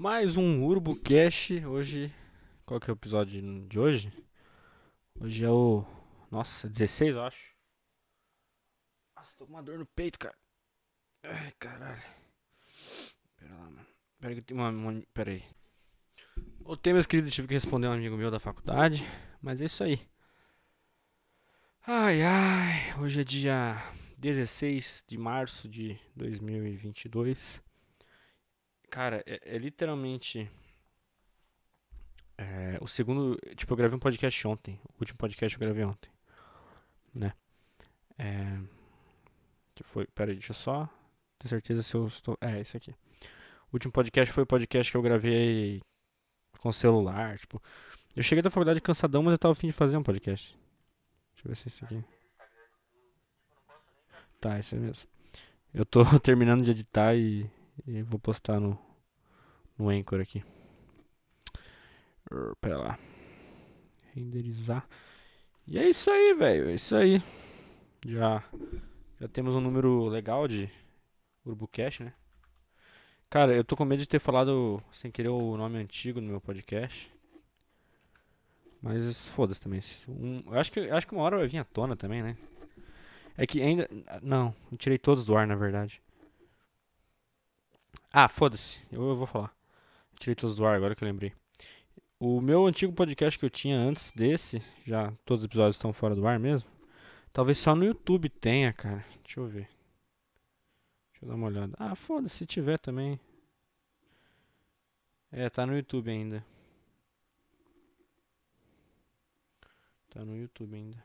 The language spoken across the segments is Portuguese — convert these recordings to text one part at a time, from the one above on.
Mais um Urbo Cash. Hoje. Qual que é o episódio de hoje? Hoje é o. Nossa, 16, eu acho. Nossa, tô com uma dor no peito, cara. Ai, caralho. Pera lá, mano. Pera que tem uma. uma pera aí. Voltei, meus queridos. Tive que responder um amigo meu da faculdade. Mas é isso aí. Ai, ai. Hoje é dia 16 de março de 2022. Cara, é, é literalmente. É, o segundo. Tipo, eu gravei um podcast ontem. O último podcast eu gravei ontem. Né? É. Que foi. Pera aí, deixa eu só ter certeza se eu estou. É, esse aqui. O último podcast foi o podcast que eu gravei com celular. Tipo, eu cheguei da faculdade cansadão, mas eu tava afim de fazer um podcast. Deixa eu ver se é isso aqui. Tá, isso é mesmo. Eu tô terminando de editar e e vou postar no, no Anchor aqui. Pera lá. Renderizar. E é isso aí, velho. É isso aí. Já, já temos um número legal de UrboCast, né? Cara, eu tô com medo de ter falado sem querer o nome antigo no meu podcast. Mas foda-se também. Um, eu acho que, acho que uma hora vai vir à tona também, né? É que ainda. Não, eu tirei todos do ar, na verdade. Ah, foda-se. Eu, eu, vou falar. Tirei todos do ar agora que eu lembrei. O meu antigo podcast que eu tinha antes desse, já todos os episódios estão fora do ar mesmo. Talvez só no YouTube tenha, cara. Deixa eu ver. Deixa eu dar uma olhada. Ah, foda-se, se tiver também. É, tá no YouTube ainda. Tá no YouTube ainda.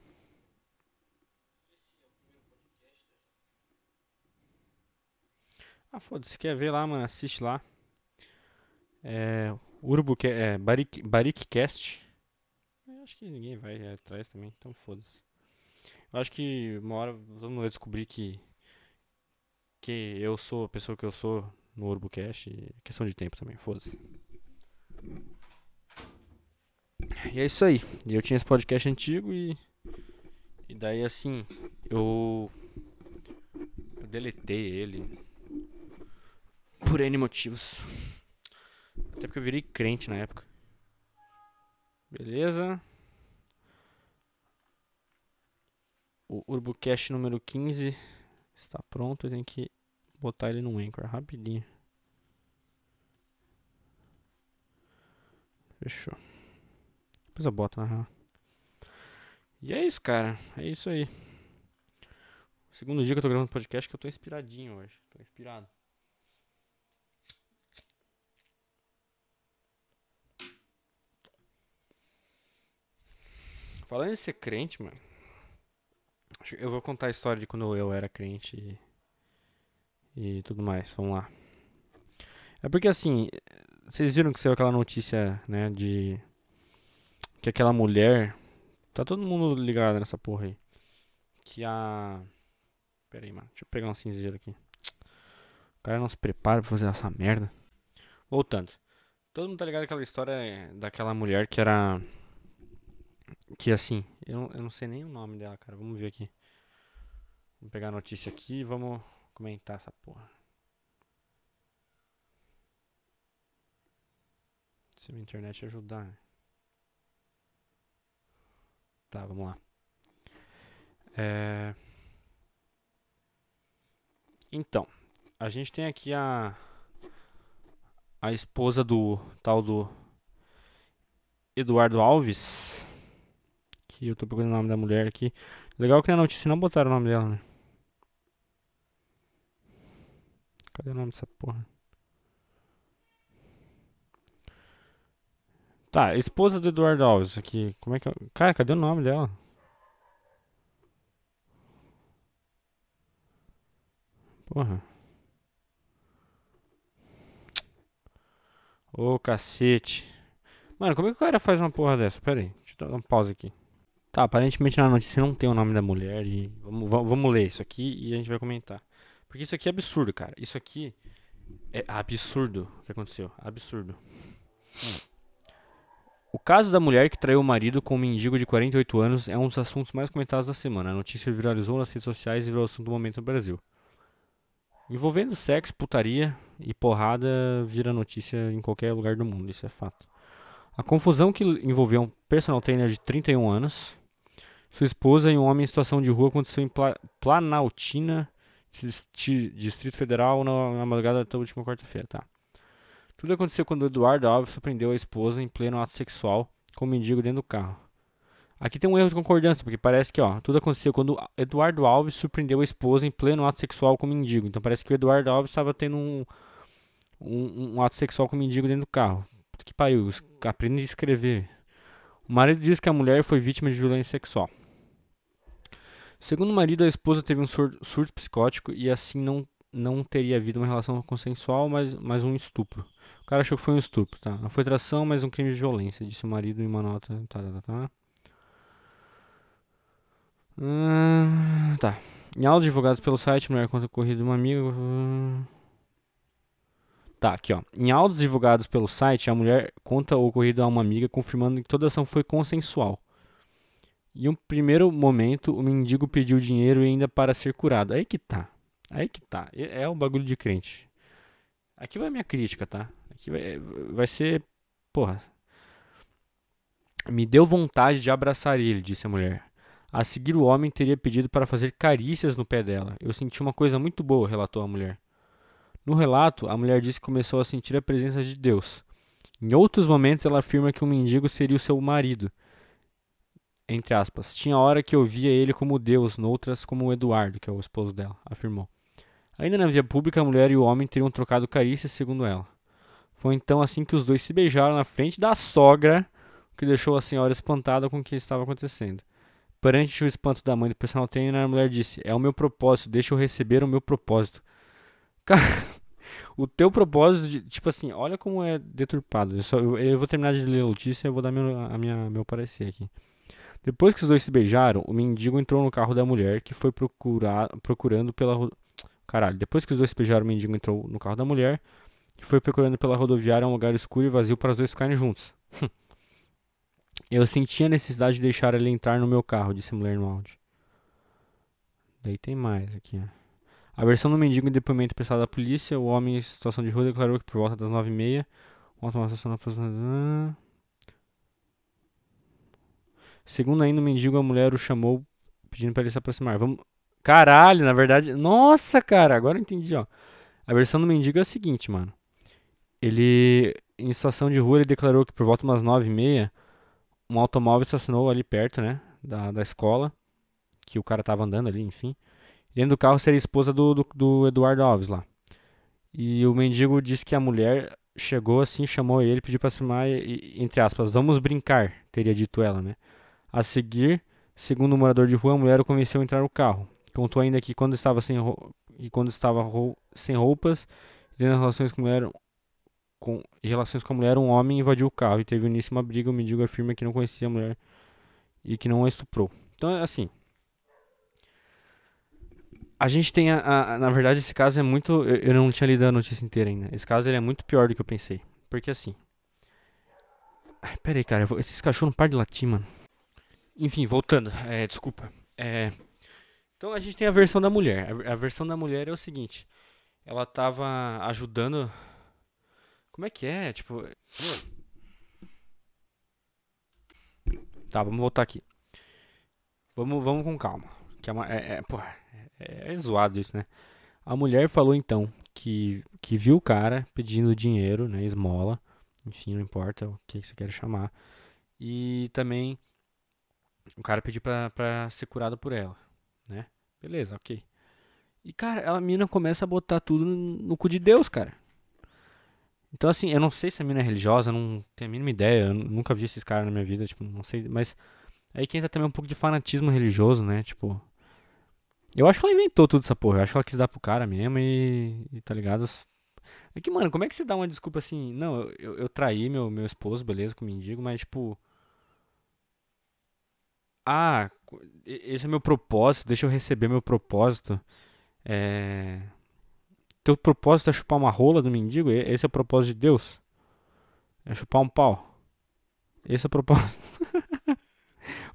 Ah, foda-se, quer ver lá, mano? Assiste lá. É. Urbo, é. Barik, Barikcast. Acho que ninguém vai atrás também, então foda-se. Eu acho que uma hora vamos descobrir que. Que eu sou a pessoa que eu sou no UrboCast. É questão de tempo também, foda-se. E é isso aí. Eu tinha esse podcast antigo e. E daí assim. Eu. Eu deletei ele por N motivos. Até porque eu virei crente na época. Beleza. O UrboCast número 15 está pronto. Eu tenho que botar ele no Anchor rapidinho. Fechou. Depois eu boto na real. E é isso, cara. É isso aí. Segundo dia que eu tô gravando podcast que eu tô inspiradinho hoje. Tô inspirado. Falando em ser crente, mano. Eu vou contar a história de quando eu era crente e, e tudo mais. Vamos lá. É porque assim, vocês viram que saiu aquela notícia, né, de que aquela mulher, tá todo mundo ligado nessa porra aí, que a Pera aí, mano, deixa eu pegar um cinzeiro aqui. O cara não se prepara pra fazer essa merda. Voltando. Todo mundo tá ligado aquela história daquela mulher que era que assim, eu, eu não sei nem o nome dela, cara. Vamos ver aqui. Vamos pegar a notícia aqui e vamos comentar essa porra. Se a internet ajudar. Tá, vamos lá. É... Então, a gente tem aqui a a esposa do tal do Eduardo Alves aqui, eu tô procurando o nome da mulher aqui. Legal que na notícia não botaram o nome dela, né? Cadê o nome dessa porra? Tá, esposa do Eduardo Alves aqui. Como é que é? Cara, cadê o nome dela? Porra. Ô cacete. Mano, como é que o cara faz uma porra dessa? Pera aí, deixa eu dar uma pausa aqui. Tá, aparentemente na notícia não tem o nome da mulher e vamos, vamos ler isso aqui e a gente vai comentar. Porque isso aqui é absurdo, cara. Isso aqui é absurdo o que aconteceu. Absurdo. O caso da mulher que traiu o marido com um mendigo de 48 anos é um dos assuntos mais comentados da semana. A notícia viralizou nas redes sociais e virou assunto do momento no Brasil. Envolvendo sexo, putaria e porrada vira notícia em qualquer lugar do mundo, isso é fato. A confusão que envolveu um personal trainer de 31 anos, sua esposa e um homem em situação de rua aconteceu em Pla Planaltina, Distrito Federal, na, na madrugada da última quarta-feira, tá? Tudo aconteceu quando Eduardo Alves surpreendeu a esposa em pleno ato sexual com um mendigo dentro do carro. Aqui tem um erro de concordância, porque parece que, ó, tudo aconteceu quando Eduardo Alves surpreendeu a esposa em pleno ato sexual com um mendigo. Então parece que o Eduardo Alves estava tendo um, um, um, ato sexual com um mendigo dentro do carro. Que pariu, aprende a escrever. O marido diz que a mulher foi vítima de violência sexual. Segundo o marido, a esposa teve um surto, surto psicótico e assim não, não teria havido uma relação consensual, mas, mas um estupro. O cara achou que foi um estupro, tá? Não foi tração, mas um crime de violência, disse o marido em uma nota. Tá, tá, tá. tá. Hum, tá. Em aulas divulgados pelo site, mulher conta ocorrido de uma amiga. Tá, aqui ó. Em áudios divulgados pelo site, a mulher conta o ocorrido a uma amiga, confirmando que toda ação foi consensual. Em um primeiro momento, o mendigo pediu dinheiro ainda para ser curado. Aí que tá. Aí que tá. É o bagulho de crente. Aqui vai a minha crítica, tá? Aqui vai, vai ser. Porra. Me deu vontade de abraçar ele, disse a mulher. A seguir, o homem teria pedido para fazer carícias no pé dela. Eu senti uma coisa muito boa, relatou a mulher. No relato, a mulher disse que começou a sentir a presença de Deus. Em outros momentos, ela afirma que o mendigo seria o seu marido entre aspas, tinha hora que eu via ele como Deus, noutras como o Eduardo, que é o esposo dela, afirmou. Ainda na via pública, a mulher e o homem teriam trocado carícias, segundo ela. Foi então assim que os dois se beijaram na frente da sogra, o que deixou a senhora espantada com o que estava acontecendo. Perante o espanto da mãe do personal trainer, a mulher disse: É o meu propósito, deixa eu receber o meu propósito. Cara, o teu propósito, de, tipo assim, olha como é deturpado. Eu, só, eu, eu vou terminar de ler a notícia e vou dar meu, a minha, meu parecer aqui. Depois que os dois se beijaram, o mendigo entrou no carro da mulher, que foi procurar, procurando pela. Caralho, depois que os dois se beijaram, o mendigo entrou no carro da mulher, que foi procurando pela rodoviária um lugar escuro e vazio para os dois ficarem juntos. Eu senti a necessidade de deixar ele entrar no meu carro, disse a mulher no áudio. Daí tem mais aqui, ó. A versão do mendigo em depoimento prestado à polícia, o homem em situação de rua declarou que por volta das nove e meia, uma automação na Segundo ainda o mendigo, a mulher o chamou pedindo para ele se aproximar. Vamos. Caralho, na verdade. Nossa, cara, agora eu entendi, ó. A versão do mendigo é a seguinte, mano. Ele, em situação de rua, ele declarou que por volta umas nove e meia, um automóvel estacionou ali perto, né, da, da escola, que o cara tava andando ali, enfim. E dentro do carro seria a esposa do, do, do Eduardo Alves lá. E o mendigo disse que a mulher chegou assim, chamou ele, pediu pra se aproximar e, entre aspas, vamos brincar, teria dito ela, né. A seguir, segundo o morador de rua, a mulher o convenceu a entrar no carro. Contou ainda que quando estava sem, e quando estava sem roupas tendo relações com a mulher, com, em relações com a mulher, um homem invadiu o carro e teve início uma briga. O mendigo afirma que não conhecia a mulher e que não a estuprou. Então, é assim. A gente tem a, a, Na verdade, esse caso é muito. Eu, eu não tinha lido a notícia inteira ainda. Esse caso ele é muito pior do que eu pensei. Porque assim. Ai, pera aí, cara. Vou, esses cachorros não param de latir, mano. Enfim, voltando. É, desculpa. É, então a gente tem a versão da mulher. A, a versão da mulher é o seguinte. Ela tava ajudando. Como é que é? Tipo. Tá, vamos voltar aqui. Vamos, vamos com calma. Que é, uma, é, é, porra, é, é zoado isso, né? A mulher falou então que, que viu o cara pedindo dinheiro, né? Esmola. Enfim, não importa o que você quer chamar. E também o cara pediu pra, pra ser curado por ela, né? Beleza, ok. E, cara, a mina começa a botar tudo no, cu de Deus, cara. Então, assim, eu não sei se a mina é religiosa, não tenho a mínima ideia, eu nunca vi esses caras na minha vida, tipo, não sei, mas aí que entra também um pouco de fanatismo religioso, né? Tipo, eu acho que ela inventou tudo essa porra, eu acho que ela quis dar pro cara mesmo e, e tá ligado? É que, mano, como é que você dá uma desculpa assim? Não, eu, eu, eu traí meu, meu esposo, beleza, com o mendigo, mas, tipo, ah, esse é meu propósito, deixa eu receber meu propósito. É... Teu propósito é chupar uma rola do mendigo? Esse é o propósito de Deus? É chupar um pau. Esse é o propósito.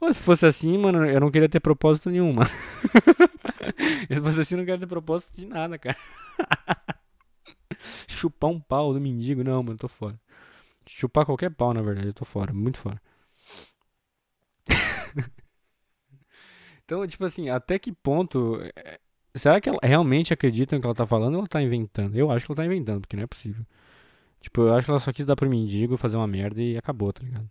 Se fosse assim, mano, eu não queria ter propósito nenhum, mano. se fosse assim, eu não queria ter propósito de nada, cara. Chupar um pau do mendigo, não, mano, tô fora. Chupar qualquer pau, na verdade, eu tô fora, muito fora. Então, tipo assim, até que ponto. É, será que ela realmente acredita no que ela tá falando ou ela tá inventando? Eu acho que ela tá inventando, porque não é possível. Tipo, eu acho que ela só quis dar pro mendigo fazer uma merda e acabou, tá ligado?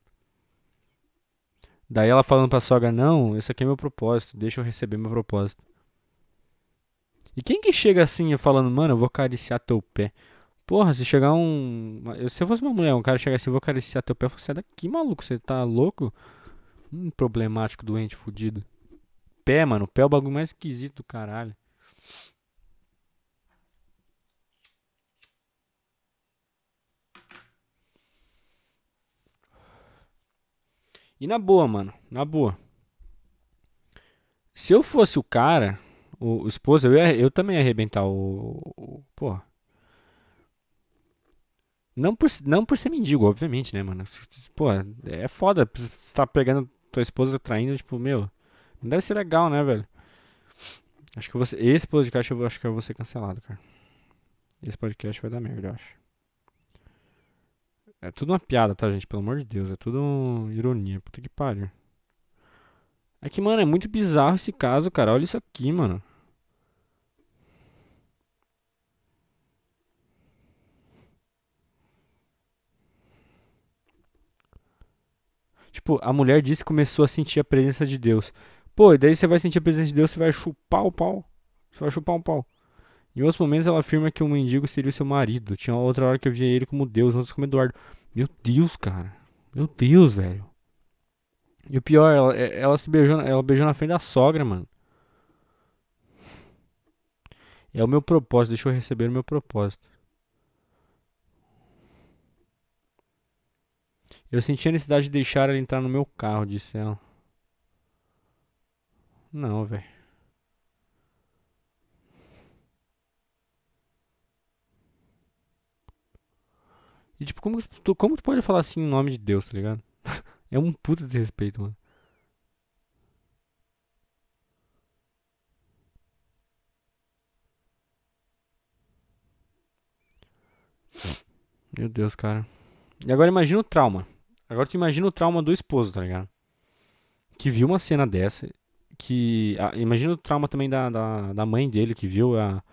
Daí ela falando pra sogra, não, esse aqui é meu propósito, deixa eu receber meu propósito. E quem que chega assim falando, mano, eu vou acariciar teu pé? Porra, se chegar um. Se eu fosse uma mulher, um cara chegar assim, eu vou acariciar teu pé, eu falo, sai daqui, maluco, você tá louco? Hum, problemático, doente, fudido. Pé, mano, pé é o bagulho mais esquisito do caralho. E na boa, mano. Na boa. Se eu fosse o cara, o, o esposo, eu, ia, eu também ia arrebentar o. o porra. Não por, não por ser mendigo, obviamente, né, mano? Pô, é foda. Você tá pegando tua esposa traindo, tipo, meu. Deve ser legal, né, velho? Acho que você. Esse podcast eu acho que eu vou ser cancelado, cara. Esse podcast vai dar merda, eu acho. É tudo uma piada, tá, gente? Pelo amor de Deus. É tudo ironia. Puta que pariu. É que, mano, é muito bizarro esse caso, cara. Olha isso aqui, mano. Tipo, a mulher disse que começou a sentir a presença de Deus. Pô, e daí você vai sentir a presença de Deus, você vai chupar o pau. Você vai chupar um pau. Em outros momentos ela afirma que o mendigo seria o seu marido. Tinha outra hora que eu via ele como Deus, outros como Eduardo. Meu Deus, cara. Meu Deus, velho. E o pior, ela, é, ela se beijou, ela beijou na frente da sogra, mano. É o meu propósito, deixa eu receber o meu propósito. Eu senti a necessidade de deixar ela entrar no meu carro, disse ela. Não, velho. E tipo, como tu, como tu pode falar assim em nome de Deus, tá ligado? é um puta desrespeito, mano. Meu Deus, cara. E agora imagina o trauma. Agora tu imagina o trauma do esposo, tá ligado? Que viu uma cena dessa. Que. Imagina o trauma também da, da, da mãe dele, que viu a,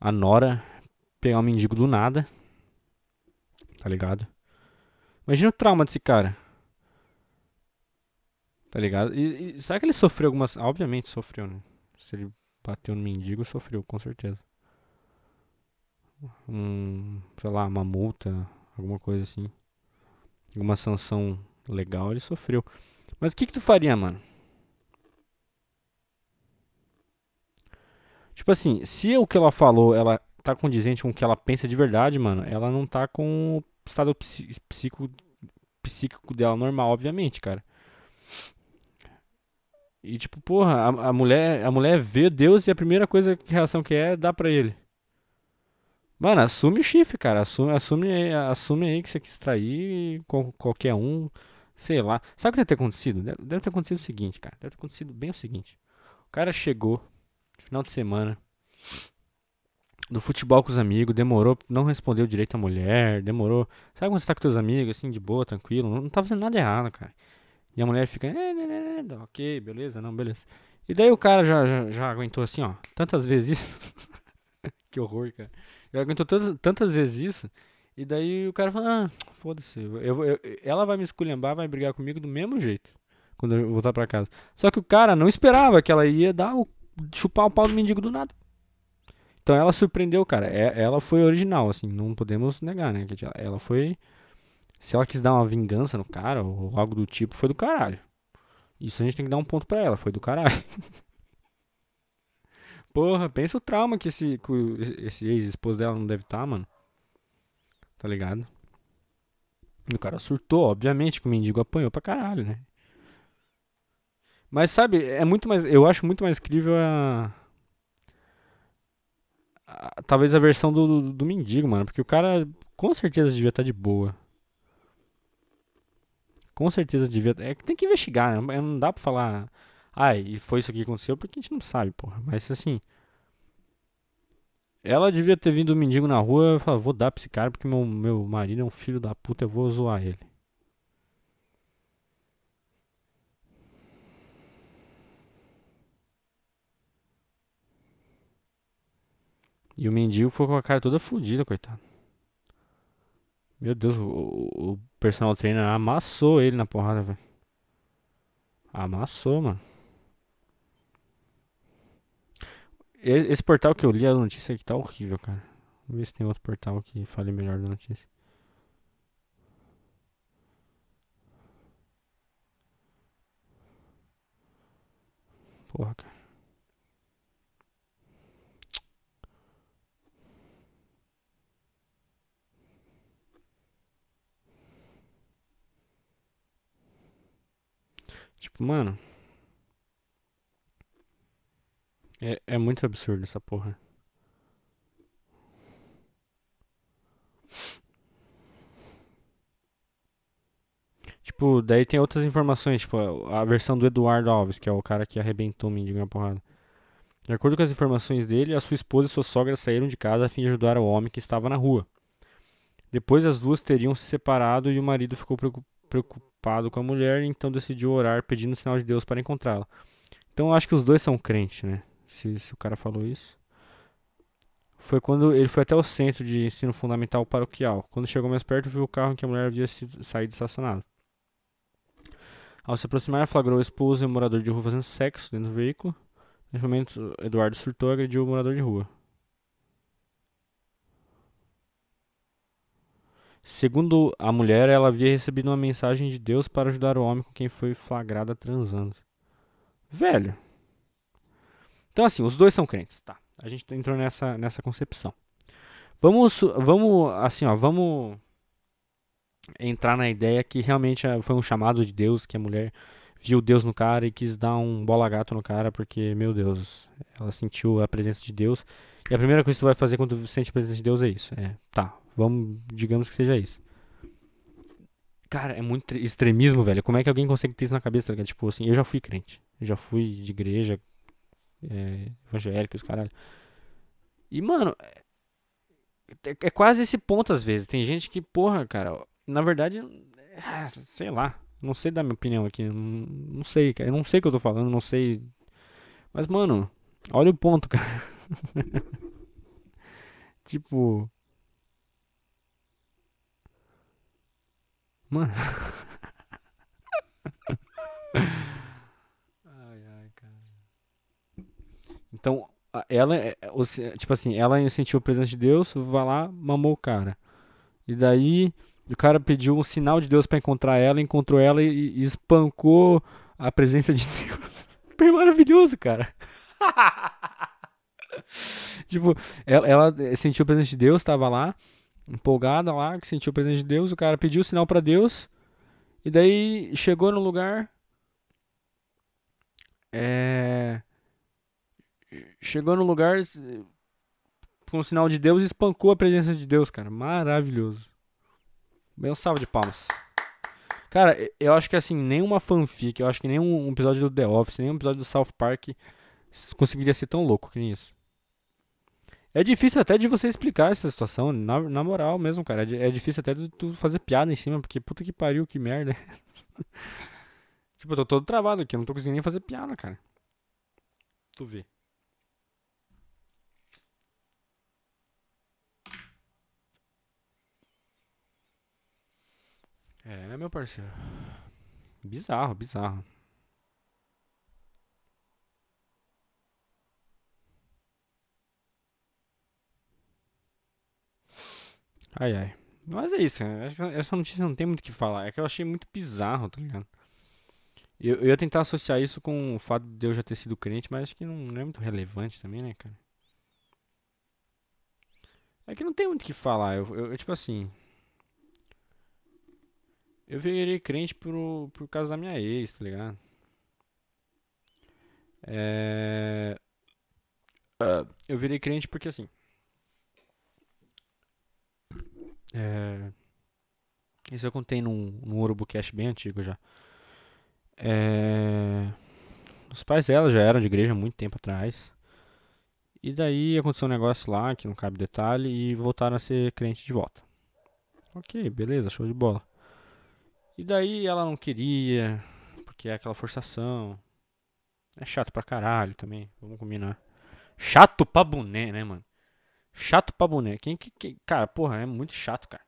a Nora pegar um mendigo do nada tá ligado? Imagina o trauma desse cara. Tá ligado? E, e, será que ele sofreu algumas. Obviamente sofreu, né? Se ele bateu no mendigo, sofreu, com certeza. Um. Sei lá, uma multa, alguma coisa assim. Alguma sanção legal, ele sofreu. Mas o que, que tu faria, mano? Tipo assim, se o que ela falou, ela tá condizente com o que ela pensa de verdade, mano, ela não tá com o estado psíquico, psíquico dela normal, obviamente, cara. E tipo, porra, a, a, mulher, a mulher vê Deus e a primeira coisa que reação que é, dar pra ele. Mano, assume o chifre, cara. Assume, assume, assume aí que você quis trair com qualquer um. Sei lá. Sabe o que deve ter acontecido? Deve, deve ter acontecido o seguinte, cara. Deve ter acontecido bem o seguinte. O cara chegou, final de semana, do futebol com os amigos, demorou, não respondeu direito a mulher, demorou. Sabe quando você tá com teus amigos, assim, de boa, tranquilo, não, não tá fazendo nada errado, cara. E a mulher fica, é, é, é, ok, beleza, não, beleza. E daí o cara já, já, já aguentou assim, ó, tantas vezes isso. que horror, cara. Já aguentou tantas, tantas vezes isso. E daí o cara fala, ah, foda-se, eu, eu, ela vai me esculhambar, vai brigar comigo do mesmo jeito. Quando eu voltar pra casa. Só que o cara não esperava que ela ia dar o, chupar o pau do mendigo do nada. Então ela surpreendeu, cara. É, ela foi original, assim, não podemos negar, né? Ela foi. Se ela quis dar uma vingança no cara ou algo do tipo, foi do caralho. Isso a gente tem que dar um ponto pra ela, foi do caralho. Porra, pensa o trauma que esse, que esse ex-esposo dela não deve estar, tá, mano. Tá ligado? O cara surtou, obviamente, que o mendigo apanhou pra caralho, né? Mas sabe, é muito mais. Eu acho muito mais crível a talvez a versão do, do, do, mendigo, mano. Porque o cara com certeza devia estar tá de boa. Com certeza devia. É que tem que investigar, né? Não dá pra falar. Ah, e foi isso que aconteceu porque a gente não sabe, porra. Mas assim. ela devia ter vindo um mendigo na rua e falar, vou dar pra esse cara porque meu, meu marido é um filho da puta, eu vou zoar ele. E o mendigo ficou com a cara toda fodida, coitado. Meu Deus, o, o personal trainer amassou ele na porrada, velho. Amassou, mano. Esse portal que eu li a notícia aqui tá horrível, cara. Vamos ver se tem outro portal que fale melhor da notícia. Porra, cara. Tipo, mano. É, é muito absurdo essa porra. Tipo, daí tem outras informações, tipo, a versão do Eduardo Alves, que é o cara que arrebentou o mendigo na porrada. De acordo com as informações dele, a sua esposa e sua sogra saíram de casa a fim de ajudar o homem que estava na rua. Depois as duas teriam se separado e o marido ficou preocupado com a mulher, então decidiu orar pedindo sinal de Deus para encontrá-la. Então acho que os dois são crentes, né? Se, se o cara falou isso. Foi quando ele foi até o centro de ensino fundamental paroquial. Quando chegou mais perto, viu o carro em que a mulher havia saído estacionado. Ao se aproximar, flagrou o esposo e o morador de rua fazendo sexo dentro do veículo. Nesse momento, Eduardo surtou e agrediu o morador de rua. Segundo a mulher, ela havia recebido uma mensagem de Deus para ajudar o homem com quem foi flagrada transando. Velho. Então, assim, os dois são crentes, tá? A gente entrou nessa, nessa concepção. Vamos, vamos, assim, ó, vamos entrar na ideia que realmente é, foi um chamado de Deus, que a mulher viu Deus no cara e quis dar um bola gato no cara, porque, meu Deus, ela sentiu a presença de Deus. E a primeira coisa que você vai fazer quando sente a presença de Deus é isso. É, tá, vamos, digamos que seja isso. Cara, é muito extremismo, velho. Como é que alguém consegue ter isso na cabeça, tá Tipo assim, eu já fui crente. Eu já fui de igreja, é, evangélica, os caralho. E, mano, é, é quase esse ponto às vezes. Tem gente que, porra, cara, na verdade, é, sei lá. Não sei dar minha opinião aqui. Não, não sei, cara. Eu não sei o que eu tô falando, não sei. Mas, mano, olha o ponto, cara. tipo. Mano. ai, ai, cara. Então, ela, é, tipo assim, ela sentiu a presença de Deus, vai lá, mamou o cara. E daí o cara pediu um sinal de Deus para encontrar ela, encontrou ela e, e, espancou a presença de Deus. Super maravilhoso, cara. tipo, ela, ela, sentiu a presença de Deus, estava lá, empolgada lá, que sentiu a presença de Deus. O cara pediu o sinal para Deus. E daí chegou no lugar. É. Chegou no lugar com o sinal de Deus e espancou a presença de Deus, cara. Maravilhoso. Bem um salve de palmas. Cara, eu acho que assim, nenhuma fanfic, eu acho que nenhum episódio do The Office, nenhum episódio do South Park conseguiria ser tão louco que nem isso. É difícil até de você explicar essa situação, na, na moral mesmo, cara. É, é difícil até de tu fazer piada em cima, porque puta que pariu, que merda. tipo, eu tô todo travado aqui, eu não tô conseguindo nem fazer piada, cara. Tu vê. É, meu parceiro. Bizarro, bizarro. Ai, ai. Mas é isso, né? essa notícia não tem muito o que falar. É que eu achei muito bizarro, tá ligado? Eu, eu ia tentar associar isso com o fato de eu já ter sido crente, mas acho que não, não é muito relevante também, né, cara? É que não tem muito o que falar. Eu, eu, eu tipo assim. Eu virei crente por, por causa da minha ex, tá ligado? É... Eu virei crente porque assim. É... Isso eu contei num, num Urubucast bem antigo já. É... Os pais dela já eram de igreja há muito tempo atrás. E daí aconteceu um negócio lá, que não cabe detalhe, e voltaram a ser crente de volta. Ok, beleza, show de bola. E daí ela não queria, porque é aquela forçação. É chato pra caralho também, vamos combinar. Chato pra boné, né, mano? Chato pra boné. Quem que. cara, porra, é muito chato, cara.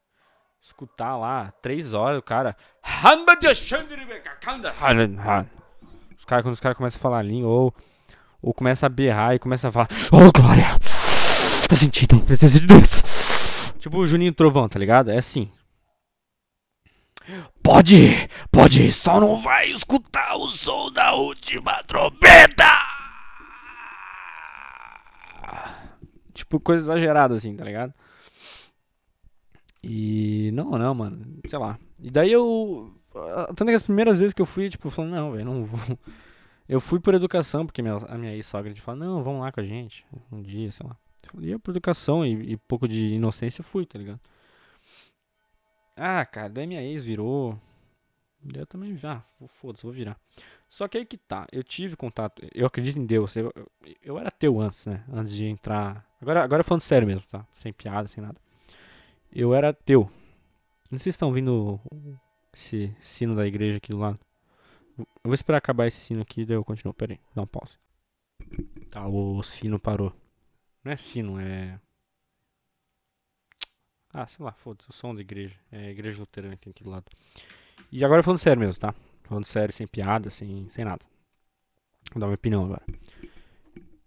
Escutar lá, três horas, o cara. Os caras, quando os caras começam a falar língua, ou, ou começa a berrar e começa a falar. Oh, Glória! Tá sentindo a presença de Deus! Tipo o Juninho Trovão, tá ligado? É assim. Pode, pode, só não vai escutar o som da última trombeta! Tipo, coisa exagerada assim, tá ligado? E não, não, mano, sei lá. E daí eu. Tanto que as primeiras vezes que eu fui, tipo, falando, não, velho, não vou. Eu fui por educação, porque minha, a minha ex-sogra falou, não, vamos lá com a gente, um dia, sei lá. Eu ia por educação e, e pouco de inocência fui, tá ligado? Ah, cara, daí minha ex virou. Eu também já, ah, foda-se, vou virar. Só que aí que tá, eu tive contato, eu acredito em Deus, eu, eu, era teu antes, né? Antes de entrar. Agora, agora falando sério mesmo, tá? Sem piada, sem nada. Eu era teu. Não sei se estão ouvindo esse sino da igreja aqui do lado. Eu vou esperar acabar esse sino aqui, daí eu continuo. Pera aí, dá um pause. Tá, o sino parou. Não é sino, é. Ah, sei lá, foda-se, o som da igreja. É a igreja luterana que tem aqui do lado. E agora falando sério mesmo, tá? Falando sério, sem piada, sem, sem nada. Vou dar minha opinião agora.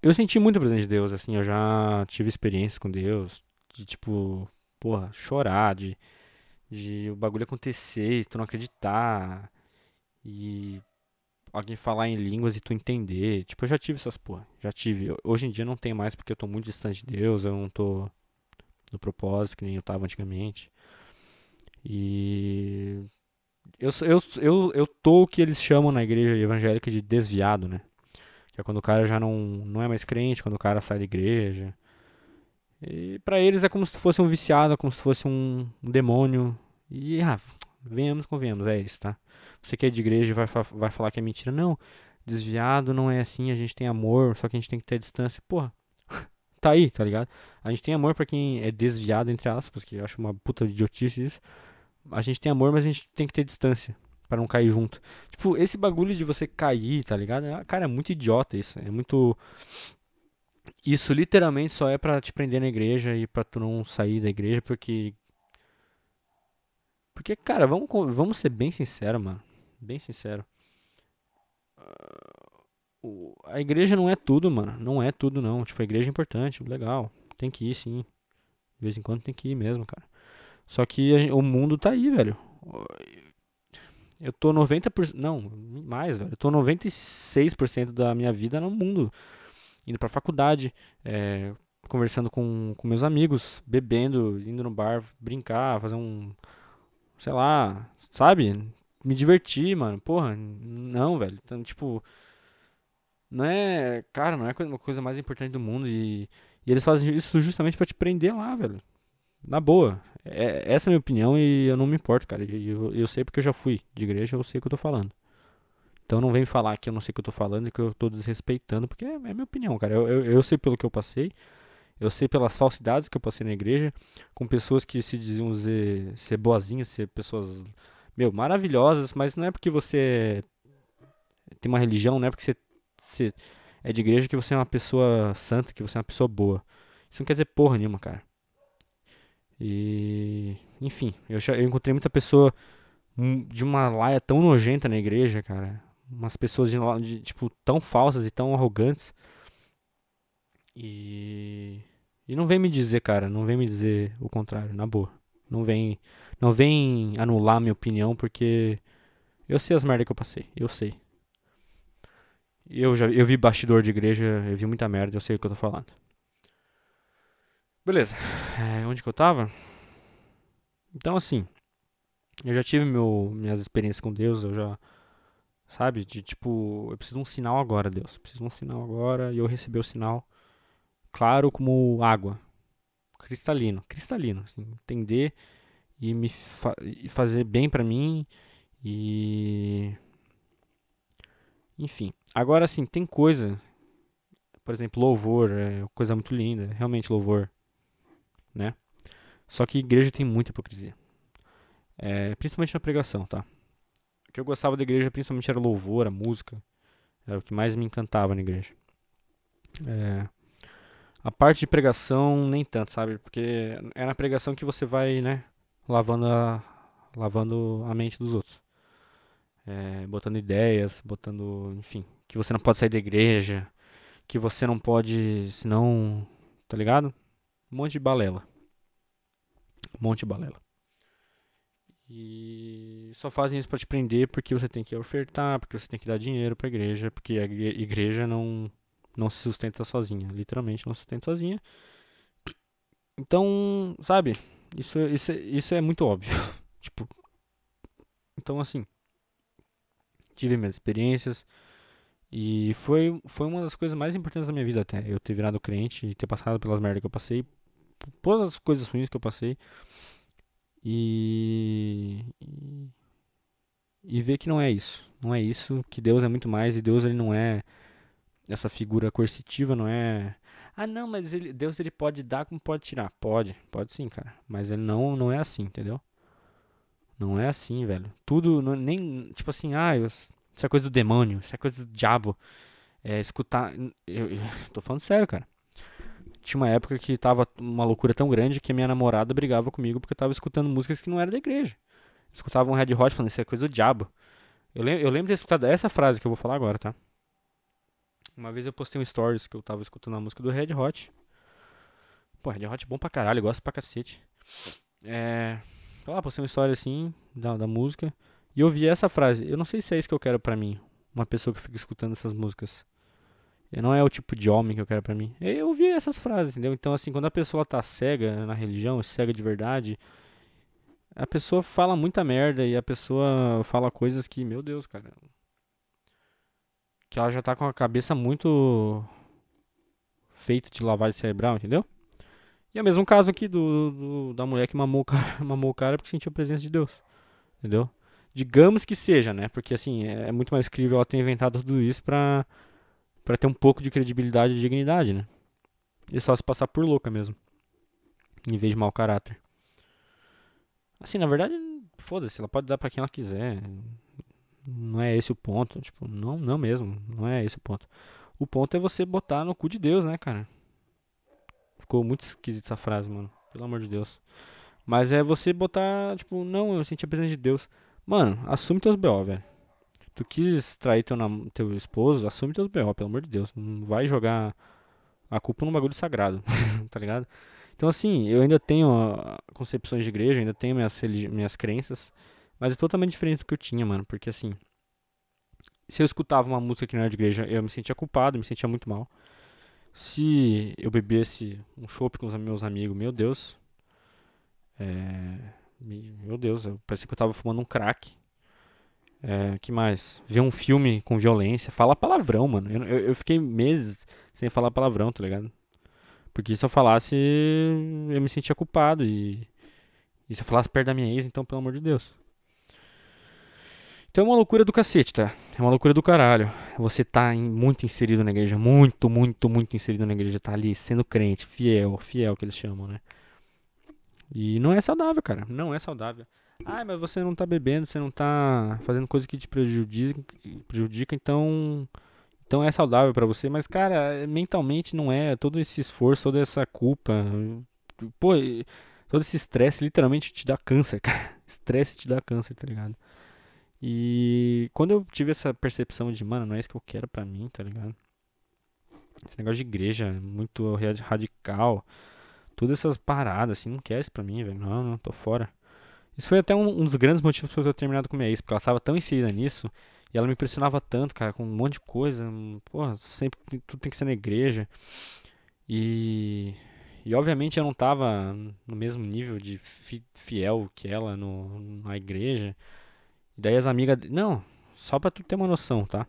Eu senti muito a presença de Deus, assim, eu já tive experiências com Deus, de tipo, porra, chorar, de, de o bagulho acontecer e tu não acreditar. E alguém falar em línguas e tu entender. Tipo, eu já tive essas porra. Já tive. Hoje em dia não tem mais porque eu tô muito distante de Deus, eu não tô no propósito que nem eu tava antigamente. E eu, eu, eu, eu tô o que eles chamam na igreja evangélica de desviado, né? Que é quando o cara já não, não é mais crente, quando o cara sai da igreja. E para eles é como se fosse um viciado, como se fosse um, um demônio. E, ah, venhamos, convenhamos, é isso, tá? Você que é de igreja vai, vai falar que é mentira. Não, desviado não é assim, a gente tem amor, só que a gente tem que ter distância. Porra, tá aí, tá ligado? A gente tem amor para quem é desviado, entre aspas, que eu acho uma puta idiotice isso. A gente tem amor, mas a gente tem que ter distância para não cair junto. Tipo, esse bagulho de você cair, tá ligado? É, cara, é muito idiota isso. É muito. Isso literalmente só é para te prender na igreja e para tu não sair da igreja, porque. Porque, cara, vamos, vamos ser bem sincero, mano. Bem sincero. Uh, a igreja não é tudo, mano. Não é tudo, não. Tipo, a igreja é importante, legal. Tem que ir, sim. De vez em quando tem que ir mesmo, cara. Só que o mundo tá aí, velho. Eu tô 90%. Não, mais, velho. Eu tô 96% da minha vida no mundo. Indo pra faculdade, é, conversando com, com meus amigos, bebendo, indo no bar, brincar, fazer um. Sei lá, sabe? Me divertir, mano. Porra, não, velho. Então, tipo. Não é. Cara, não é uma coisa mais importante do mundo. E, e eles fazem isso justamente para te prender lá, velho. Na boa. É, essa é a minha opinião e eu não me importo, cara. Eu, eu sei porque eu já fui de igreja, eu sei o que eu tô falando. Então não vem falar que eu não sei o que eu tô falando e que eu tô desrespeitando, porque é, é minha opinião, cara. Eu, eu, eu, sei pelo que eu passei, eu sei pelas falsidades que eu passei na igreja, com pessoas que se diziam ser, ser boazinhas, ser pessoas, meu, maravilhosas, mas não é porque você tem uma religião, não é porque você, você é de igreja que você é uma pessoa santa, que você é uma pessoa boa. Isso não quer dizer porra nenhuma, cara. E. Enfim, eu, eu encontrei muita pessoa de uma laia tão nojenta na igreja, cara. Umas pessoas de, de, tipo, tão falsas e tão arrogantes. E. E não vem me dizer, cara, não vem me dizer o contrário, na boa. Não vem, não vem anular minha opinião, porque eu sei as merdas que eu passei, eu sei. Eu já eu vi bastidor de igreja, eu vi muita merda, eu sei o que eu tô falando. Beleza. É, onde que eu tava? Então, assim. Eu já tive meu, minhas experiências com Deus, eu já. Sabe? De tipo, eu preciso de um sinal agora, Deus. Eu preciso de um sinal agora. E eu recebi o sinal claro como água. Cristalino. Cristalino. Assim, entender e me fa e fazer bem pra mim. E. Enfim. Agora, assim, tem coisa. por exemplo, louvor é coisa muito linda, realmente louvor, né? Só que igreja tem muita hipocrisia. É, principalmente na pregação, tá? O que eu gostava da igreja principalmente era louvor, a música. Era o que mais me encantava na igreja. É, a parte de pregação, nem tanto, sabe? Porque é na pregação que você vai, né? Lavando a, lavando a mente dos outros. É, botando ideias, botando, enfim, que você não pode sair da igreja, que você não pode, senão, tá ligado? Um monte de balela. Um monte de balela. E só fazem isso para te prender porque você tem que ofertar, porque você tem que dar dinheiro para a igreja, porque a igreja não não se sustenta sozinha, literalmente não se sustenta sozinha. Então, sabe? Isso isso isso é muito óbvio. tipo, então assim, tive minhas experiências e foi foi uma das coisas mais importantes da minha vida até, eu ter virado crente e ter passado pelas merdas que eu passei, todas as coisas ruins que eu passei. E, e, e ver que não é isso. Não é isso, que Deus é muito mais e Deus ele não é essa figura coercitiva, não é ah, não, mas ele, Deus ele pode dar como pode tirar. Pode, pode sim, cara. Mas ele não, não é assim, entendeu? Não é assim, velho. Tudo, não, nem, tipo assim, ah, eu, isso é coisa do demônio, isso é coisa do diabo. É, escutar. Eu, eu, tô falando sério, cara tinha uma época que tava uma loucura tão grande que a minha namorada brigava comigo porque eu tava escutando músicas que não eram da igreja. Escutava um Red Hot falando, isso é coisa do diabo. Eu lembro, eu lembro de ter escutado essa frase que eu vou falar agora, tá? Uma vez eu postei um stories que eu tava escutando a música do Red Hot. Pô, Red Hot é bom pra caralho, eu gosto pra cacete. É. Sei lá, postei uma história assim, da, da música. E eu vi essa frase. Eu não sei se é isso que eu quero pra mim. Uma pessoa que fica escutando essas músicas. Não é o tipo de homem que eu quero para mim. Eu ouvi essas frases, entendeu? Então, assim, quando a pessoa tá cega na religião, cega de verdade, a pessoa fala muita merda e a pessoa fala coisas que, meu Deus, cara. Que ela já tá com a cabeça muito feita de lavagem cerebral, entendeu? E é o mesmo caso aqui do, do, da mulher que mamou o, cara, mamou o cara porque sentiu a presença de Deus. Entendeu? Digamos que seja, né? Porque assim, é, é muito mais incrível ela ter inventado tudo isso pra para ter um pouco de credibilidade e dignidade, né? E só se passar por louca mesmo. Em vez de mau caráter. Assim, na verdade, foda-se, ela pode dar para quem ela quiser. Não é esse o ponto, tipo, não, não mesmo, não é esse o ponto. O ponto é você botar no cu de Deus, né, cara? Ficou muito esquisita essa frase, mano. Pelo amor de Deus. Mas é você botar, tipo, não, eu senti a presença de Deus. Mano, assume teus BO, velho tu quis trair teu, teu esposo, assume teus B.O., pelo amor de Deus. Não vai jogar a culpa num bagulho sagrado, tá ligado? Então, assim, eu ainda tenho uh, concepções de igreja, ainda tenho minhas, minhas crenças, mas é totalmente diferente do que eu tinha, mano. Porque, assim, se eu escutava uma música que não era de igreja, eu me sentia culpado, me sentia muito mal. Se eu bebesse um chopp com os meus amigos, meu Deus. É, meu Deus, eu parecia que eu tava fumando um crack. É, que mais? Ver um filme com violência. Fala palavrão, mano. Eu, eu, eu, fiquei meses sem falar palavrão, tá ligado? Porque se eu falasse, eu me sentia culpado. E, e se eu falasse perto da minha ex, então, pelo amor de Deus. Então é uma loucura do cacete, tá? É uma loucura do caralho. Você tá em, muito inserido na igreja. Muito, muito, muito inserido na igreja. Tá ali sendo crente, fiel, fiel que eles chamam, né? E não é saudável, cara. Não é saudável. Ah, mas você não tá bebendo, você não tá fazendo coisa que te prejudica, prejudica então então é saudável para você, mas cara, mentalmente não é, todo esse esforço, toda essa culpa, pô, todo esse estresse literalmente te dá câncer, cara. Estresse te dá câncer, tá ligado? E quando eu tive essa percepção de, mano, não é isso que eu quero pra mim, tá ligado? Esse negócio de igreja muito radical, todas essas paradas, assim, não quero isso pra mim, velho. Não, não, tô fora. Isso foi até um, um dos grandes motivos para eu ter terminado com minha ex, porque ela estava tão inserida nisso e ela me impressionava tanto, cara, com um monte de coisa. Porra, sempre tudo tem que ser na igreja. E. E obviamente eu não tava no mesmo nível de fi, fiel que ela no, na igreja. E daí as amigas. Não, só pra tu ter uma noção, tá?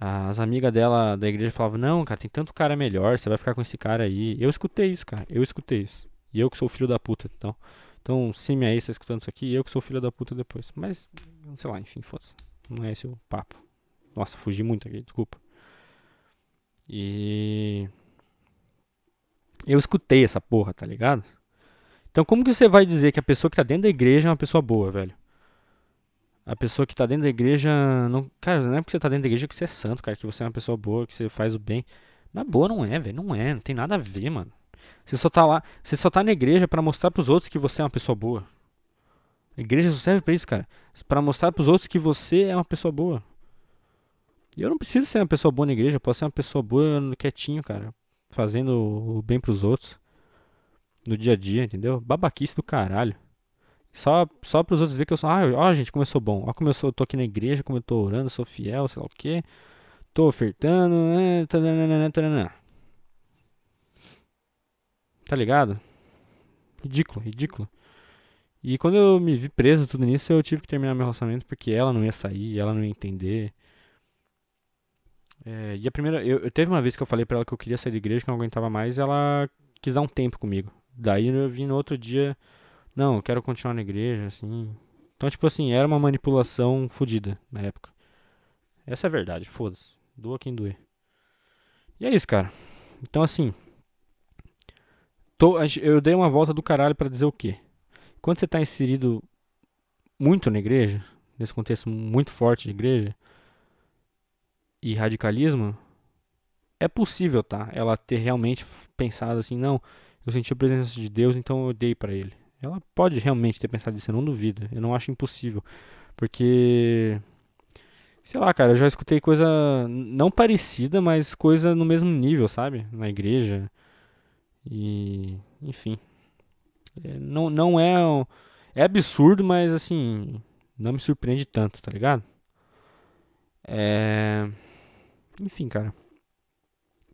As amigas dela da igreja falavam: Não, cara, tem tanto cara melhor, você vai ficar com esse cara aí. Eu escutei isso, cara, eu escutei isso. E eu que sou filho da puta, então. Então, se minha ex tá escutando isso aqui, eu que sou filho da puta depois. Mas, sei lá, enfim, foda-se. Não é esse o papo. Nossa, fugi muito aqui, desculpa. E. Eu escutei essa porra, tá ligado? Então, como que você vai dizer que a pessoa que tá dentro da igreja é uma pessoa boa, velho? A pessoa que tá dentro da igreja. Não, cara, não é porque você tá dentro da igreja que você é santo, cara, que você é uma pessoa boa, que você faz o bem. Na boa, não é, velho. Não é, não tem nada a ver, mano. Você só tá lá. Você só tá na igreja para mostrar pros outros que você é uma pessoa boa. A igreja só serve pra isso, cara. Para mostrar pros outros que você é uma pessoa boa. Eu não preciso ser uma pessoa boa na igreja, eu posso ser uma pessoa boa quietinho, cara. Fazendo o bem pros outros. No dia a dia, entendeu? Babaquice do caralho. Só, só pros outros ver que eu sou. Ah, ó, gente, como eu sou bom. Ó, como eu sou, tô aqui na igreja, como eu tô orando, sou fiel, sei lá o quê. Tô ofertando. É, taranana. Tá ligado? Ridículo, ridículo. E quando eu me vi preso tudo nisso, eu tive que terminar meu relacionamento porque ela não ia sair, ela não ia entender. É, e a primeira. Eu, eu, teve uma vez que eu falei pra ela que eu queria sair da igreja, que eu não aguentava mais, ela quis dar um tempo comigo. Daí eu vim no outro dia. Não, eu quero continuar na igreja, assim. Então, tipo assim, era uma manipulação fodida na época. Essa é a verdade, foda-se. Doa quem doer. E é isso, cara. Então, assim. Tô, eu dei uma volta do caralho para dizer o quê? Quando você está inserido muito na igreja, nesse contexto muito forte de igreja e radicalismo, é possível, tá? Ela ter realmente pensado assim, não, eu senti a presença de Deus, então eu dei para ele. Ela pode realmente ter pensado isso, eu não duvido. Eu não acho impossível. Porque sei lá, cara, eu já escutei coisa não parecida, mas coisa no mesmo nível, sabe? Na igreja. E, enfim. É, não, não é. É absurdo, mas assim. Não me surpreende tanto, tá ligado? É. Enfim, cara.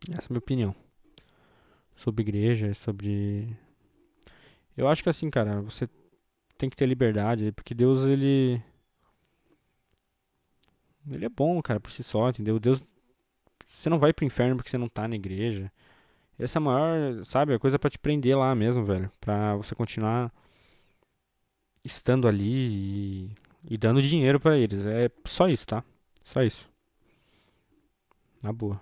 Essa é a minha opinião. Sobre igreja, sobre. Eu acho que assim, cara, você tem que ter liberdade, porque Deus, ele. Ele é bom, cara, por si só, entendeu? Deus. Você não vai pro inferno porque você não tá na igreja. Essa é a maior, sabe, a coisa para te prender lá mesmo, velho. Pra você continuar estando ali e, e dando dinheiro para eles. É só isso, tá? Só isso. Na boa.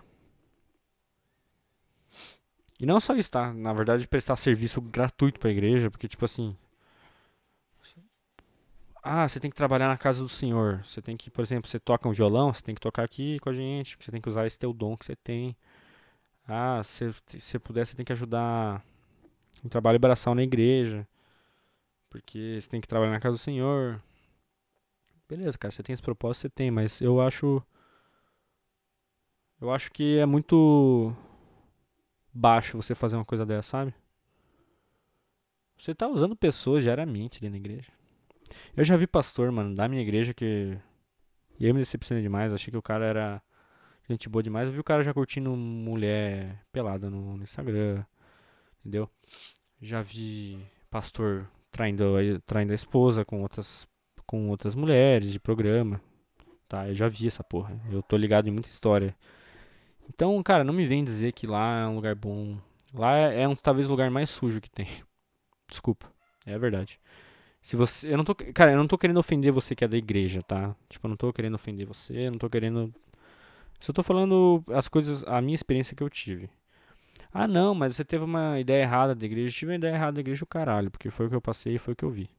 E não só isso, tá? Na verdade, prestar serviço gratuito pra igreja, porque, tipo assim. Ah, você tem que trabalhar na casa do Senhor. Você tem que, por exemplo, você toca um violão, você tem que tocar aqui com a gente. Você tem que usar esse teu dom que você tem. Ah, se você puder, você tem que ajudar um trabalho braçal na igreja. Porque você tem que trabalhar na casa do Senhor. Beleza, cara, você tem esse propósito, você tem, mas eu acho. Eu acho que é muito baixo você fazer uma coisa dessa, sabe? Você tá usando pessoas diariamente ali na igreja. Eu já vi pastor, mano, da minha igreja que. E eu me decepcionei demais. Achei que o cara era Gente boa demais. Eu vi o cara já curtindo mulher pelada no, no Instagram. Entendeu? Já vi pastor traindo, traindo a esposa com outras, com outras mulheres de programa. Tá? Eu já vi essa porra. Eu tô ligado em muita história. Então, cara, não me vem dizer que lá é um lugar bom. Lá é, é um, talvez o lugar mais sujo que tem. Desculpa. É verdade. Se você. Eu não tô. Cara, eu não tô querendo ofender você que é da igreja, tá? Tipo, eu não tô querendo ofender você, eu não tô querendo só tô falando as coisas, a minha experiência que eu tive. Ah, não, mas você teve uma ideia errada da igreja. Eu tive uma ideia errada da igreja o caralho, porque foi o que eu passei e foi o que eu vi.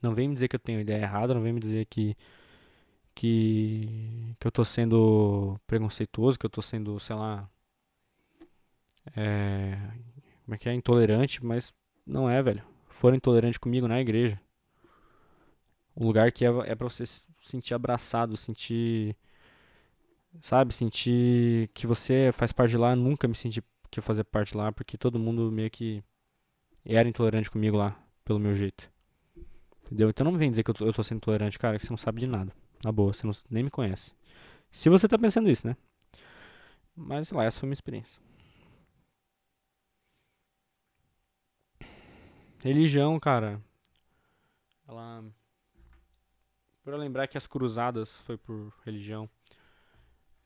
Não vem me dizer que eu tenho ideia errada, não vem me dizer que que que eu tô sendo preconceituoso, que eu tô sendo, sei lá, é, como é que é, intolerante, mas não é, velho. Foram intolerantes comigo na igreja. Um lugar que é, é pra você se sentir abraçado, sentir sabe? Sentir que você faz parte de lá. Nunca me senti que eu fazia parte lá, porque todo mundo meio que era intolerante comigo lá, pelo meu jeito. Entendeu? Então não vem dizer que eu tô, eu tô sendo intolerante, cara, que você não sabe de nada. Na boa, você não, nem me conhece. Se você tá pensando isso, né? Mas, sei lá, essa foi minha experiência. Religião, cara. Ela. Eu lembrar que as cruzadas foi por religião.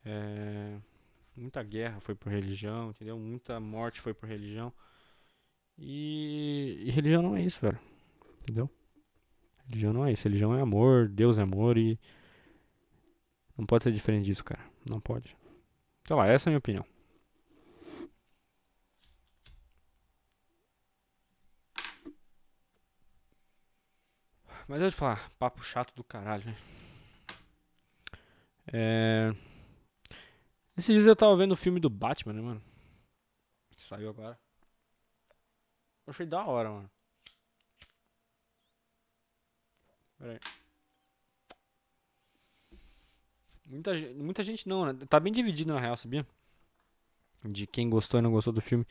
É, muita guerra foi por religião, entendeu? Muita morte foi por religião. E, e, religião não é isso, velho. Entendeu? Religião não é isso. Religião é amor, Deus é amor e. Não pode ser diferente disso, cara. Não pode. Sei lá, essa é a minha opinião. Mas eu vou te falar, papo chato do caralho, né? É. Esses dias eu tava vendo o filme do Batman, né, mano? Que saiu agora. Eu achei da hora, mano. Pera aí. Muita, muita gente não, né? Tá bem dividido na real, sabia? De quem gostou e não gostou do filme.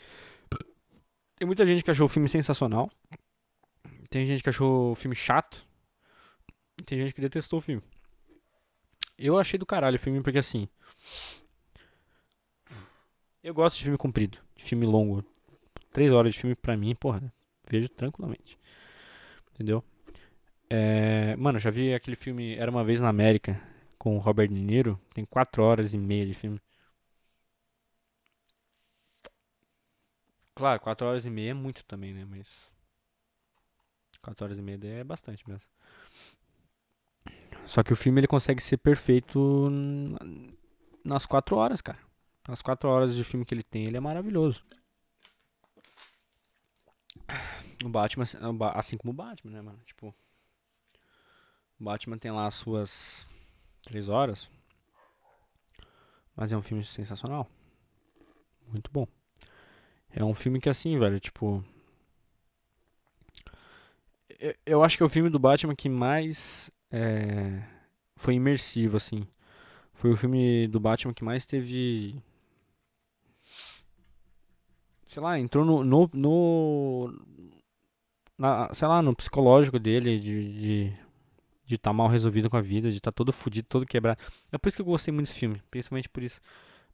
Tem muita gente que achou o filme sensacional. Tem gente que achou o filme chato. Tem gente que detestou o filme. Eu achei do caralho o filme porque assim. Eu gosto de filme comprido, de filme longo. Três horas de filme pra mim, porra, vejo tranquilamente. Entendeu? É, mano, já vi aquele filme Era uma Vez na América com o Robert De Niro. Tem quatro horas e meia de filme. Claro, quatro horas e meia é muito também, né? Mas. Quatro horas e meia é bastante mesmo. Só que o filme ele consegue ser perfeito na- nas quatro horas, cara. Nas quatro horas de filme que ele tem, ele é maravilhoso. O Batman, assim como o Batman, né, mano? Tipo, o Batman tem lá as suas três horas, mas é um filme sensacional. Muito bom. É um filme que, assim, velho, tipo. Eu, eu acho que é o filme do Batman que mais é, foi imersivo, assim. Foi o filme do Batman que mais teve. Sei lá, entrou no. no, no na, sei lá, no psicológico dele, de. de de estar mal resolvido com a vida, de estar todo fudido, todo quebrado. É por isso que eu gostei muito desse filme, principalmente por isso.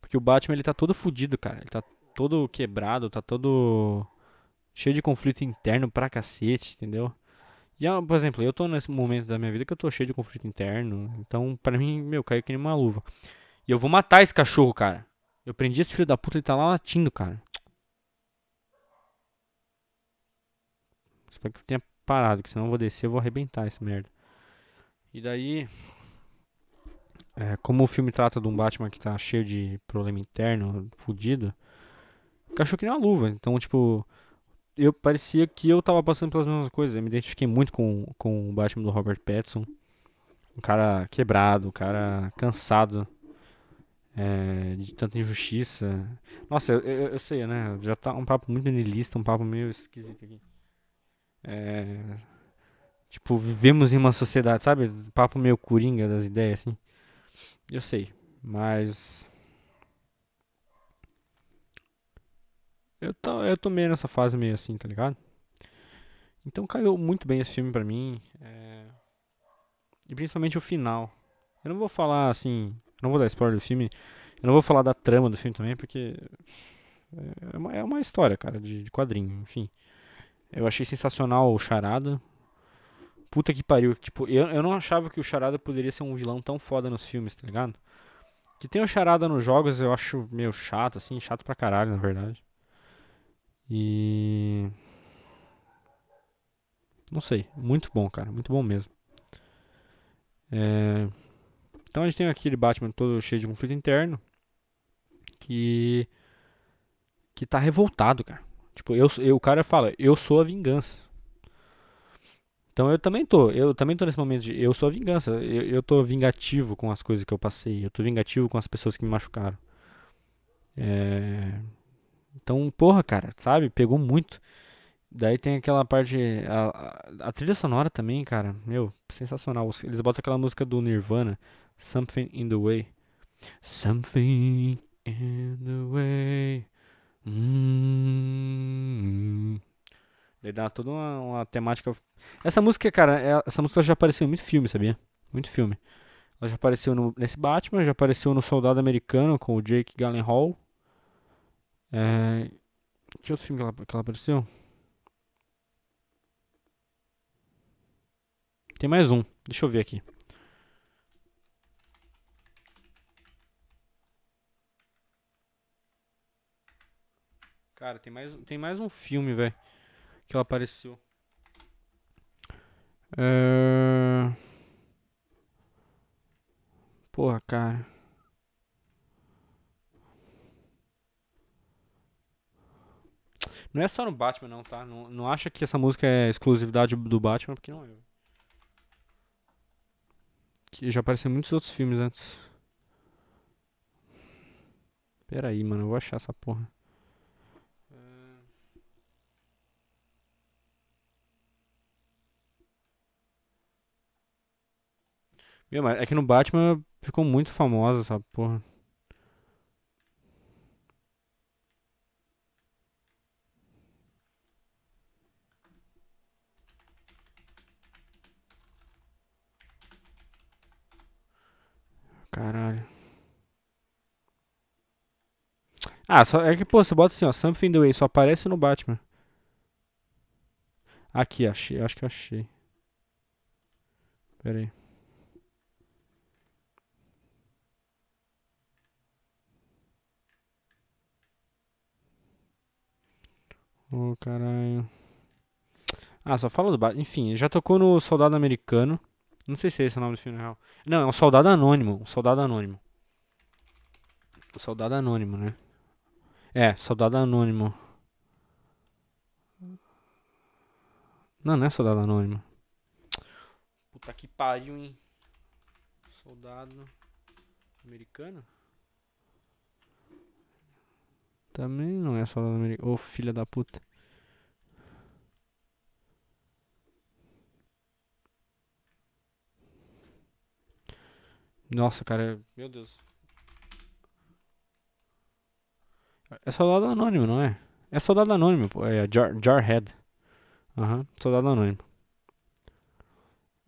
Porque o Batman, ele tá todo fudido, cara. Ele tá todo quebrado, tá todo cheio de conflito interno pra cacete, entendeu? E, ah, por exemplo, eu tô nesse momento da minha vida que eu tô cheio de conflito interno. Então, pra mim, meu, caiu que nem uma luva. E eu vou matar esse cachorro, cara. Eu prendi esse filho da puta, ele tá lá latindo, cara. Espero que tenha parado, que senão eu vou descer, eu vou arrebentar essa merda. E daí, é, como o filme trata de um Batman que tá cheio de problema interno, fudido, cachorro que nem uma luva. Então, tipo, eu parecia que eu tava passando pelas mesmas coisas. Eu me identifiquei muito com, com o Batman do Robert Pattinson. Um cara quebrado, um cara cansado é, de tanta injustiça. Nossa, eu, eu, eu sei, né? Já tá um papo muito niilista, um papo meio esquisito aqui. É, tipo, vivemos em uma sociedade, sabe? Papo meio coringa das ideias, assim. Eu sei, mas. Eu tô, eu tô meio nessa fase meio assim, tá ligado? Então caiu muito bem esse filme pra mim. é, E principalmente o final. Eu não vou falar assim. Não vou dar spoiler do filme. Eu não vou falar da trama do filme também, porque. É uma, é uma história, cara, de, de quadrinho, enfim. Eu achei sensacional o Charada. Puta que pariu. Tipo, eu, eu não achava que o Charada poderia ser um vilão tão foda nos filmes, tá ligado? Que tem o Charada nos jogos, eu acho meio chato, assim, chato pra caralho, na verdade. E. Não sei, muito bom, cara, muito bom mesmo. É, Então a gente tem aquele Batman todo cheio de conflito interno. Que. Que tá revoltado, cara. Tipo, eu, eu, o cara fala, eu sou a vingança. Então eu também tô, eu também tô nesse momento de eu sou a vingança. Eu, eu tô vingativo com as coisas que eu passei. Eu tô vingativo com as pessoas que me machucaram. É... Então, porra, cara, sabe? Pegou muito. Daí tem aquela parte. A, a, a trilha sonora também, cara. Meu, sensacional. Eles botam aquela música do Nirvana. Something in the way. Something in the way. Hum. Daí dá toda uma, uma temática. Essa música, cara, é- essa música já apareceu em muito filme, sabia? Muito filme. Ela já apareceu no, nesse Batman, já apareceu no Soldado Americano com o Jake Gyllenhaal. É... Que outro filme que ela, que ela apareceu? Tem mais um. Deixa eu ver aqui. Cara, tem mais, tem mais um filme, velho. Que ela apareceu. É... Porra, cara. Não é só no Batman, não, tá? Não, não acha que essa música é exclusividade do Batman, porque não é. Que já apareceu em muitos outros filmes antes. Pera aí, mano, eu vou achar essa porra. É que no Batman ficou muito famosa essa porra. Caralho. Ah, só, é que, pô, você bota assim, ó, Something the Way, só aparece no Batman. Aqui, achei, acho que achei. Pera aí. Ô, oh, caralho. Ah, só fala do Batman. Enfim, já tocou no Soldado Americano. Não sei se é esse o nome do filme real. Não, é um soldado anônimo. Um soldado anônimo. O soldado anônimo, né? É, soldado anônimo. Não, não é soldado anônimo. Puta que pariu, hein? Soldado americano? Também não é soldado americano. Ô, oh, filha da puta. Nossa, cara, meu Deus. É soldado anônimo, não é? É soldado anônimo, pô. É Jar, Jarhead. Aham, uhum, soldado anônimo.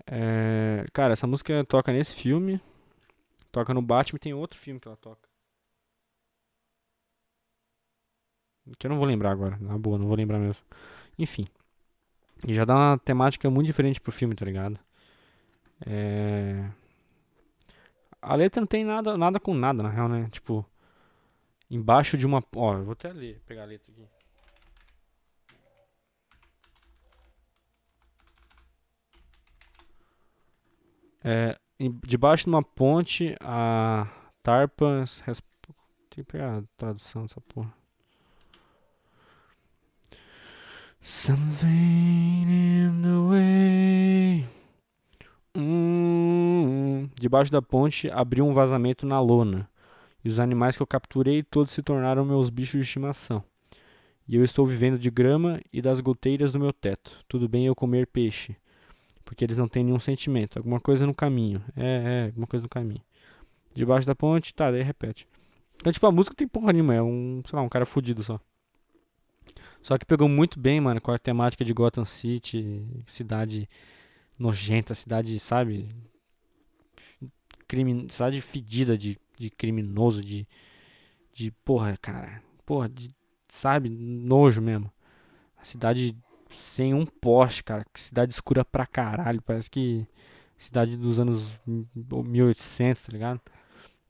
É, cara, essa música toca nesse filme. Toca no Batman tem outro filme que ela toca. Que eu não vou lembrar agora. Na boa, não vou lembrar mesmo. Enfim. E já dá uma temática muito diferente pro filme, tá ligado? É. A letra não tem nada, nada com nada, na real, né? Tipo, embaixo de uma. Ó, eu vou até ler, pegar a letra aqui. É, debaixo de uma ponte, a Tarpas. Tem que pegar a tradução dessa porra. Something in the way. Debaixo da ponte abriu um vazamento na lona. E os animais que eu capturei todos se tornaram meus bichos de estimação. E eu estou vivendo de grama e das goteiras do meu teto. Tudo bem eu comer peixe, porque eles não têm nenhum sentimento. Alguma coisa no caminho. É, é, alguma coisa no caminho. Debaixo da ponte, tá, daí repete. Então, tipo, a música tem porra nenhuma, é um, sei lá, um cara fudido só. Só que pegou muito bem, mano, com a temática de Gotham City, cidade nojenta, cidade, sabe? Crime, cidade fedida de, de criminoso, de, de porra, cara. Porra, de, sabe? Nojo mesmo. A cidade sem um poste, cara. Cidade escura pra caralho. Parece que cidade dos anos 1800, tá ligado?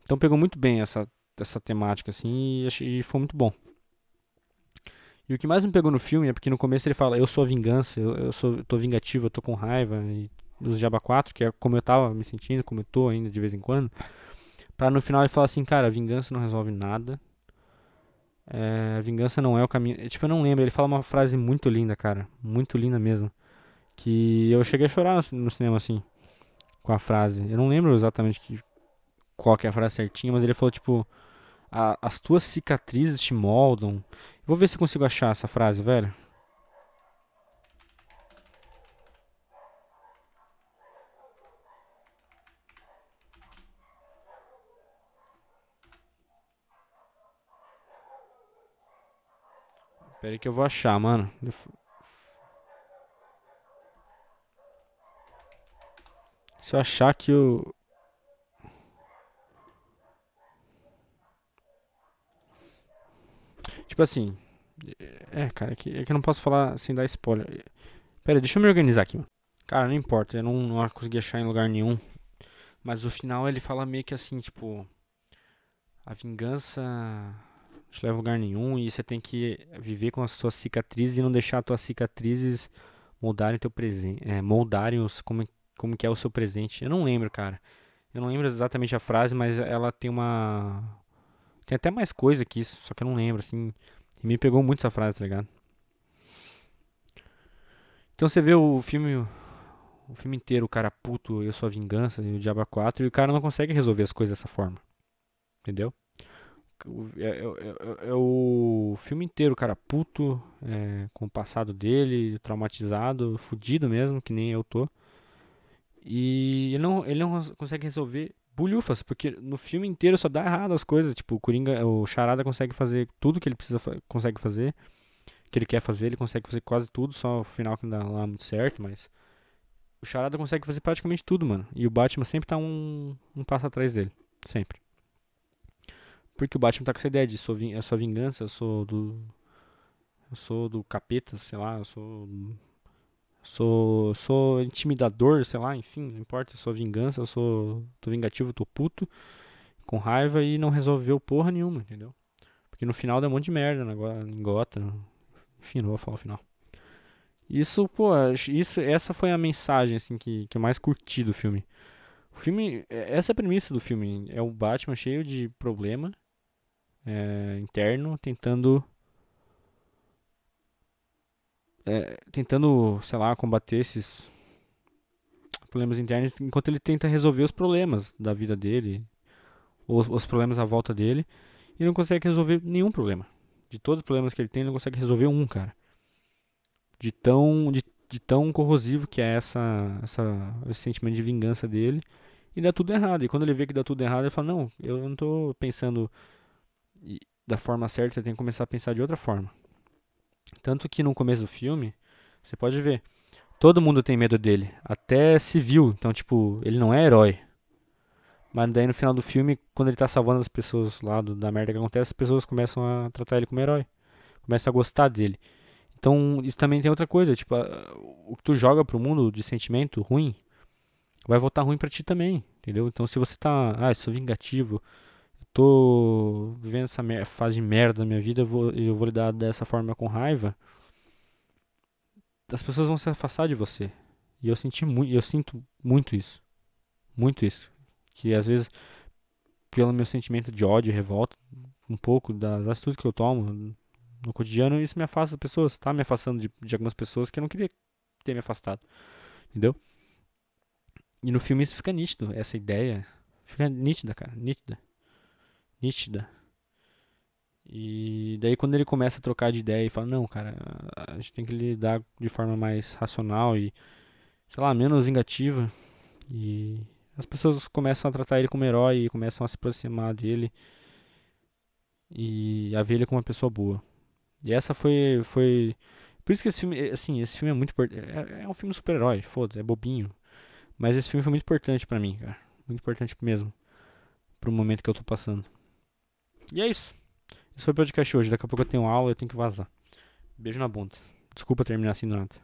Então pegou muito bem essa, essa temática, assim, e, achei, e foi muito bom. E o que mais me pegou no filme é porque no começo ele fala, eu sou a vingança, eu, eu sou, eu tô vingativo, eu tô com raiva, e dos Jabba 4, que é como eu tava me sentindo, como eu tô ainda de vez em quando. Pra no final ele falar assim, cara, vingança não resolve nada. É, vingança não é o caminho. Tipo, eu não lembro, ele fala uma frase muito linda, cara. Muito linda mesmo. Que eu cheguei a chorar no cinema assim, com a frase. Eu não lembro exatamente que, qual que é a frase certinha, mas ele falou tipo as tuas cicatrizes te moldam. Vou ver se consigo achar essa frase, velho. Pera aí que eu vou achar, mano. Se eu achar que eu, Tipo assim. É, cara, é que, é que eu não posso falar sem dar spoiler. Pera, deixa eu me organizar aqui. Cara, não importa, eu não, não consegui achar em lugar nenhum. Mas o final ele fala meio que assim, tipo. A vingança não te leva a lugar nenhum e você tem que viver com as suas cicatrizes e não deixar as tuas cicatrizes moldarem teu presente. É, moldarem os, como, como que é o seu presente. Eu não lembro, cara. Eu não lembro exatamente a frase, mas ela tem uma tem até mais coisa que isso, só que eu não lembro, assim. E me pegou muito essa frase, tá ligado? Então você vê o filme o filme inteiro, o cara puto, eu sou a vingança e o Diabo 4, e o cara não consegue resolver as coisas dessa forma. Entendeu? É, é, é, é, o filme inteiro, cara puto, é, com o passado dele, traumatizado, fudido mesmo, que nem eu tô. E ele não, ele não consegue resolver bulhufas, porque no filme inteiro só dá errado as coisas. Tipo, o Coringa, o Charada consegue fazer tudo que ele precisa consegue fazer, que ele quer fazer, ele consegue fazer quase tudo, só o final que não dá lá muito certo, mas o Charada consegue fazer praticamente tudo, mano. E o Batman sempre tá um, um passo atrás dele, sempre. Porque o Batman tá com essa ideia de sou, eu sou vingança, eu sou do eu sou do capeta, sei lá, eu sou Sou, sou intimidador, sei lá, enfim, não importa, eu sou vingança, eu sou. tô vingativo, tô puto, com raiva e não resolveu porra nenhuma, entendeu? Porque no final dá um monte de merda agora em gota. Enfim, não vou falar o final. Isso, pô, isso, essa foi a mensagem assim que, que eu mais curti do filme. O filme, é, essa é a premissa do filme, é o Batman cheio de problema é, interno, tentando é, tentando, sei lá, combater esses problemas internos enquanto ele tenta resolver os problemas da vida dele, os, os problemas à volta dele, e não consegue resolver nenhum problema. De todos os problemas que ele tem, ele não consegue resolver um, cara. De tão, de, de tão corrosivo que é essa, essa, esse sentimento de vingança dele. E dá tudo errado. E quando ele vê que dá tudo errado, ele fala: Não, eu não estou pensando da forma certa, tenho que começar a pensar de outra forma. Tanto que no começo do filme, você pode ver, todo mundo tem medo dele, até civil. Então, tipo, ele não é herói. Mas daí no final do filme, quando ele tá salvando as pessoas lá do, da merda que acontece, as pessoas começam a tratar ele como herói. Começam a gostar dele. Então, isso também tem outra coisa, tipo, a, o que tu joga pro mundo de sentimento ruim, vai voltar ruim para ti também, entendeu? Então, se você tá, ah, eu sou vingativo, tô vivendo essa fase de merda na minha vida, eu eu vou lidar dessa forma com raiva, as pessoas vão se afastar de você. E eu senti muito, eu sinto muito isso. Muito isso. Que às vezes, pelo meu sentimento de ódio revolta, um pouco das atitudes que eu tomo no cotidiano, isso me afasta das pessoas. Tá me afastando de, de algumas pessoas que eu não queria ter me afastado. Entendeu? E no filme isso fica nítido, essa ideia. Fica nítida, cara, nítida nítida. E daí quando ele começa a trocar de ideia e fala, não, cara, a gente tem que lidar de forma mais racional e, sei lá, menos vingativa. E as pessoas começam a tratar ele como herói e começam a se aproximar dele e a ver ele como uma pessoa boa. E essa foi foi por isso que esse filme, assim, esse filme é muito é, é um filme super-herói, foda, é bobinho. Mas esse filme foi muito importante para mim, cara. Muito importante mesmo pro momento que eu tô passando. E é isso. Esse foi o podcast hoje. Daqui a pouco eu tenho aula e eu tenho que vazar. Beijo na bunda. Desculpa terminar assim do nada.